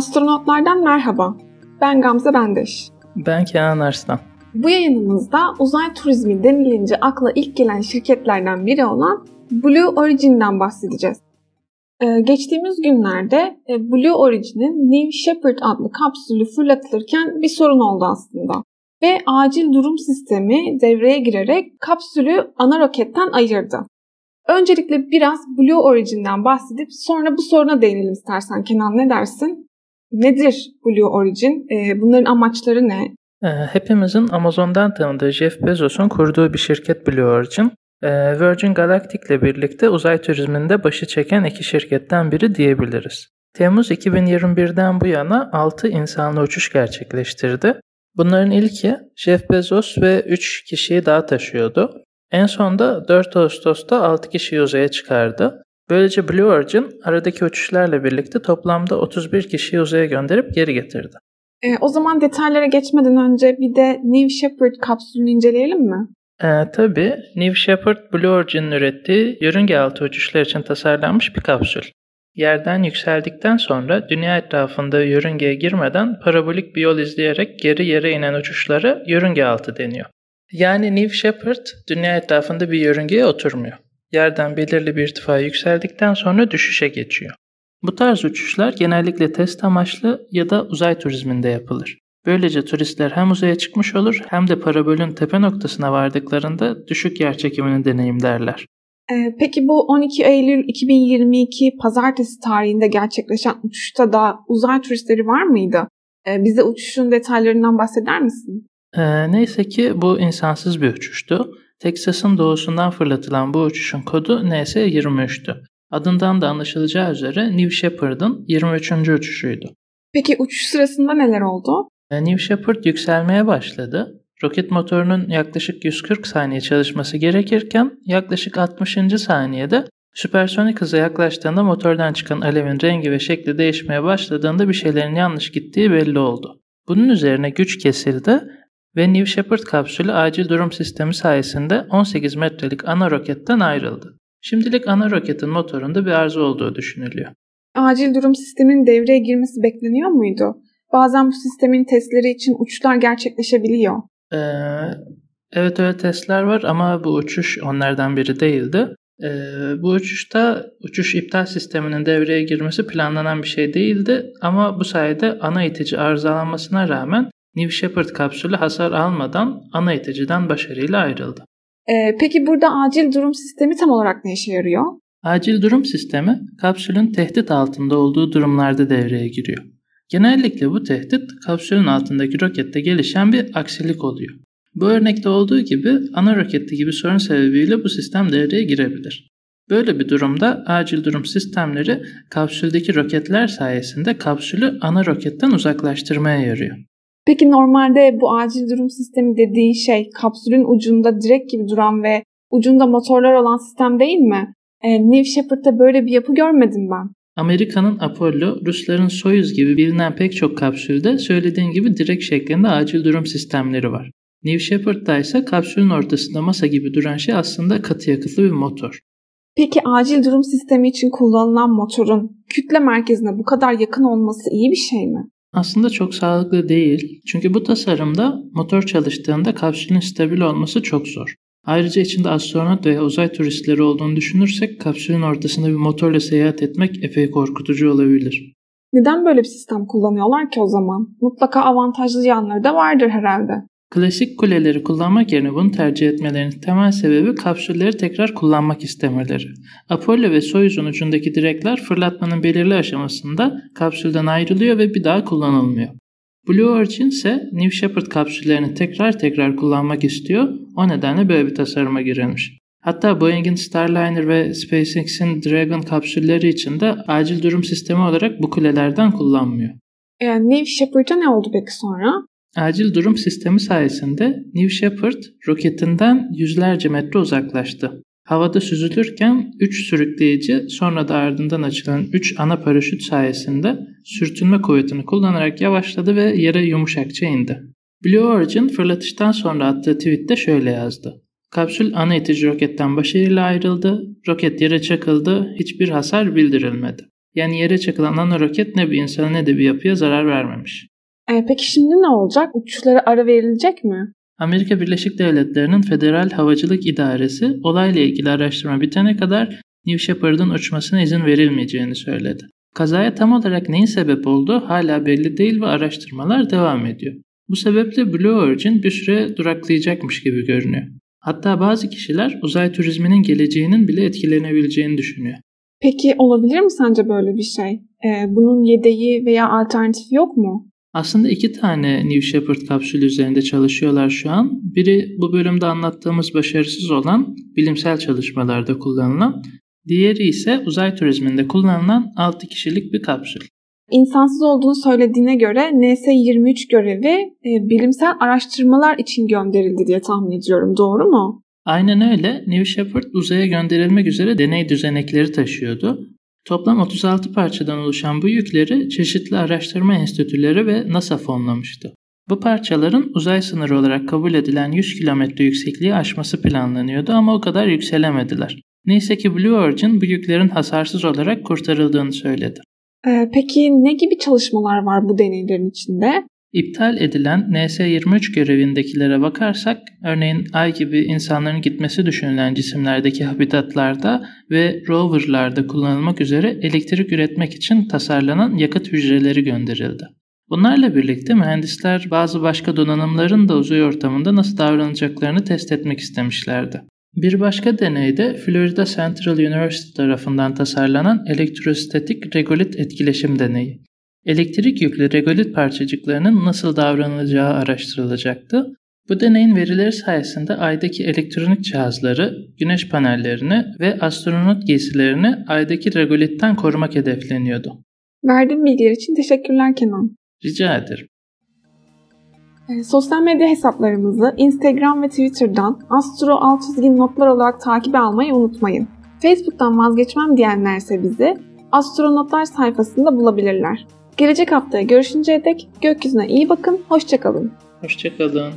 Astronotlardan merhaba. Ben Gamze Bendeş. Ben Kenan Arslan. Bu yayınımızda uzay turizmi denilince akla ilk gelen şirketlerden biri olan Blue Origin'den bahsedeceğiz. Ee, geçtiğimiz günlerde e, Blue Origin'in New Shepard adlı kapsülü fırlatılırken bir sorun oldu aslında. Ve acil durum sistemi devreye girerek kapsülü ana roketten ayırdı. Öncelikle biraz Blue Origin'den bahsedip sonra bu soruna değinelim istersen Kenan ne dersin? Nedir Blue Origin? Ee, bunların amaçları ne? Ee, hepimizin Amazon'dan tanıdığı Jeff Bezos'un kurduğu bir şirket Blue Origin. Ee, Virgin Galactic ile birlikte uzay turizminde başı çeken iki şirketten biri diyebiliriz. Temmuz 2021'den bu yana 6 insanlı uçuş gerçekleştirdi. Bunların ilki Jeff Bezos ve 3 kişiyi daha taşıyordu. En sonda 4 Ağustos'ta 6 kişiyi uzaya çıkardı. Böylece Blue Origin aradaki uçuşlarla birlikte toplamda 31 kişiyi uzaya gönderip geri getirdi. E, o zaman detaylara geçmeden önce bir de New Shepard kapsülünü inceleyelim mi? E, tabii New Shepard Blue Origin'in ürettiği yörünge altı uçuşlar için tasarlanmış bir kapsül. Yerden yükseldikten sonra dünya etrafında yörüngeye girmeden parabolik bir yol izleyerek geri yere inen uçuşlara yörünge altı deniyor. Yani New Shepard dünya etrafında bir yörüngeye oturmuyor yerden belirli bir irtifaya yükseldikten sonra düşüşe geçiyor. Bu tarz uçuşlar genellikle test amaçlı ya da uzay turizminde yapılır. Böylece turistler hem uzaya çıkmış olur hem de parabolün tepe noktasına vardıklarında düşük yer çekimini deneyimlerler. Ee, peki bu 12 Eylül 2022 pazartesi tarihinde gerçekleşen uçuşta da uzay turistleri var mıydı? Ee, bize uçuşun detaylarından bahseder misin? Ee, neyse ki bu insansız bir uçuştu. Texas'ın doğusundan fırlatılan bu uçuşun kodu NS-23'tü. Adından da anlaşılacağı üzere New Shepard'ın 23. uçuşuydu. Peki uçuş sırasında neler oldu? E, New Shepard yükselmeye başladı. Roket motorunun yaklaşık 140 saniye çalışması gerekirken yaklaşık 60. saniyede süpersonik hıza yaklaştığında motordan çıkan alevin rengi ve şekli değişmeye başladığında bir şeylerin yanlış gittiği belli oldu. Bunun üzerine güç kesildi ve New Shepard kapsülü acil durum sistemi sayesinde 18 metrelik ana roketten ayrıldı. Şimdilik ana roketin motorunda bir arıza olduğu düşünülüyor. Acil durum sisteminin devreye girmesi bekleniyor muydu? Bazen bu sistemin testleri için uçuşlar gerçekleşebiliyor. Ee, evet öyle testler var ama bu uçuş onlardan biri değildi. Ee, bu uçuşta uçuş iptal sisteminin devreye girmesi planlanan bir şey değildi ama bu sayede ana itici arızalanmasına rağmen New Shepard kapsülü hasar almadan ana iticiden başarıyla ayrıldı. Ee, peki burada acil durum sistemi tam olarak ne işe yarıyor? Acil durum sistemi kapsülün tehdit altında olduğu durumlarda devreye giriyor. Genellikle bu tehdit kapsülün altındaki rokette gelişen bir aksilik oluyor. Bu örnekte olduğu gibi ana rokette gibi sorun sebebiyle bu sistem devreye girebilir. Böyle bir durumda acil durum sistemleri kapsüldeki roketler sayesinde kapsülü ana roketten uzaklaştırmaya yarıyor. Peki normalde bu acil durum sistemi dediğin şey kapsülün ucunda direk gibi duran ve ucunda motorlar olan sistem değil mi? E, New Shepard'da böyle bir yapı görmedim ben. Amerika'nın Apollo, Rusların Soyuz gibi bilinen pek çok kapsülde söylediğin gibi direk şeklinde acil durum sistemleri var. New Shepard'da ise kapsülün ortasında masa gibi duran şey aslında katı yakıtlı bir motor. Peki acil durum sistemi için kullanılan motorun kütle merkezine bu kadar yakın olması iyi bir şey mi? Aslında çok sağlıklı değil. Çünkü bu tasarımda motor çalıştığında kapsülün stabil olması çok zor. Ayrıca içinde astronot veya uzay turistleri olduğunu düşünürsek kapsülün ortasında bir motorla seyahat etmek epey korkutucu olabilir. Neden böyle bir sistem kullanıyorlar ki o zaman? Mutlaka avantajlı yanları da vardır herhalde. Klasik kuleleri kullanmak yerine bunu tercih etmelerinin temel sebebi kapsülleri tekrar kullanmak istemeleri. Apollo ve Soyuz'un ucundaki direkler fırlatmanın belirli aşamasında kapsülden ayrılıyor ve bir daha kullanılmıyor. Blue Origin ise New Shepard kapsüllerini tekrar tekrar kullanmak istiyor. O nedenle böyle bir tasarıma girilmiş. Hatta Boeing'in Starliner ve SpaceX'in Dragon kapsülleri için de acil durum sistemi olarak bu kulelerden kullanmıyor. Yani New Shepard'a ne oldu peki sonra? Acil durum sistemi sayesinde New Shepard roketinden yüzlerce metre uzaklaştı. Havada süzülürken 3 sürükleyici sonra da ardından açılan 3 ana paraşüt sayesinde sürtünme kuvvetini kullanarak yavaşladı ve yere yumuşakça indi. Blue Origin fırlatıştan sonra attığı tweette şöyle yazdı. Kapsül ana itici roketten başarıyla ayrıldı, roket yere çakıldı, hiçbir hasar bildirilmedi. Yani yere çakılan nanoroket ne bir insana ne de bir yapıya zarar vermemiş. E, peki şimdi ne olacak? Uçuşlara ara verilecek mi? Amerika Birleşik Devletleri'nin Federal Havacılık İdaresi olayla ilgili araştırma bitene kadar New Shepard'ın uçmasına izin verilmeyeceğini söyledi. Kazaya tam olarak neyin sebep olduğu hala belli değil ve araştırmalar devam ediyor. Bu sebeple Blue Origin bir süre duraklayacakmış gibi görünüyor. Hatta bazı kişiler uzay turizminin geleceğinin bile etkilenebileceğini düşünüyor. Peki olabilir mi sence böyle bir şey? Ee, bunun yedeği veya alternatifi yok mu? Aslında iki tane New Shepard kapsülü üzerinde çalışıyorlar şu an. Biri bu bölümde anlattığımız başarısız olan bilimsel çalışmalarda kullanılan, diğeri ise uzay turizminde kullanılan 6 kişilik bir kapsül. İnsansız olduğunu söylediğine göre NS-23 görevi e, bilimsel araştırmalar için gönderildi diye tahmin ediyorum. Doğru mu? Aynen öyle. New Shepard uzaya gönderilmek üzere deney düzenekleri taşıyordu. Toplam 36 parçadan oluşan bu yükleri çeşitli araştırma enstitüleri ve NASA fonlamıştı. Bu parçaların uzay sınırı olarak kabul edilen 100 kilometre yüksekliği aşması planlanıyordu ama o kadar yükselemediler. Neyse ki Blue Origin bu yüklerin hasarsız olarak kurtarıldığını söyledi. Ee, peki ne gibi çalışmalar var bu deneylerin içinde? İptal edilen NS-23 görevindekilere bakarsak, örneğin Ay gibi insanların gitmesi düşünülen cisimlerdeki habitatlarda ve roverlarda kullanılmak üzere elektrik üretmek için tasarlanan yakıt hücreleri gönderildi. Bunlarla birlikte mühendisler bazı başka donanımların da uzay ortamında nasıl davranacaklarını test etmek istemişlerdi. Bir başka deneyde Florida Central University tarafından tasarlanan elektrostatik regolit etkileşim deneyi. Elektrik yüklü regolit parçacıklarının nasıl davranılacağı araştırılacaktı. Bu deneyin verileri sayesinde Ay'daki elektronik cihazları, güneş panellerini ve astronot giysilerini Ay'daki regolitten korumak hedefleniyordu. Verdiğin bilgiler için teşekkürler Kenan. Rica ederim. E, sosyal medya hesaplarımızı Instagram ve Twitter'dan astro alt çizgi notlar olarak takip almayı unutmayın. Facebook'tan vazgeçmem diyenlerse bizi astronotlar sayfasında bulabilirler. Gelecek haftaya görüşünceye dek gökyüzüne iyi bakın, hoşçakalın. Hoşçakalın.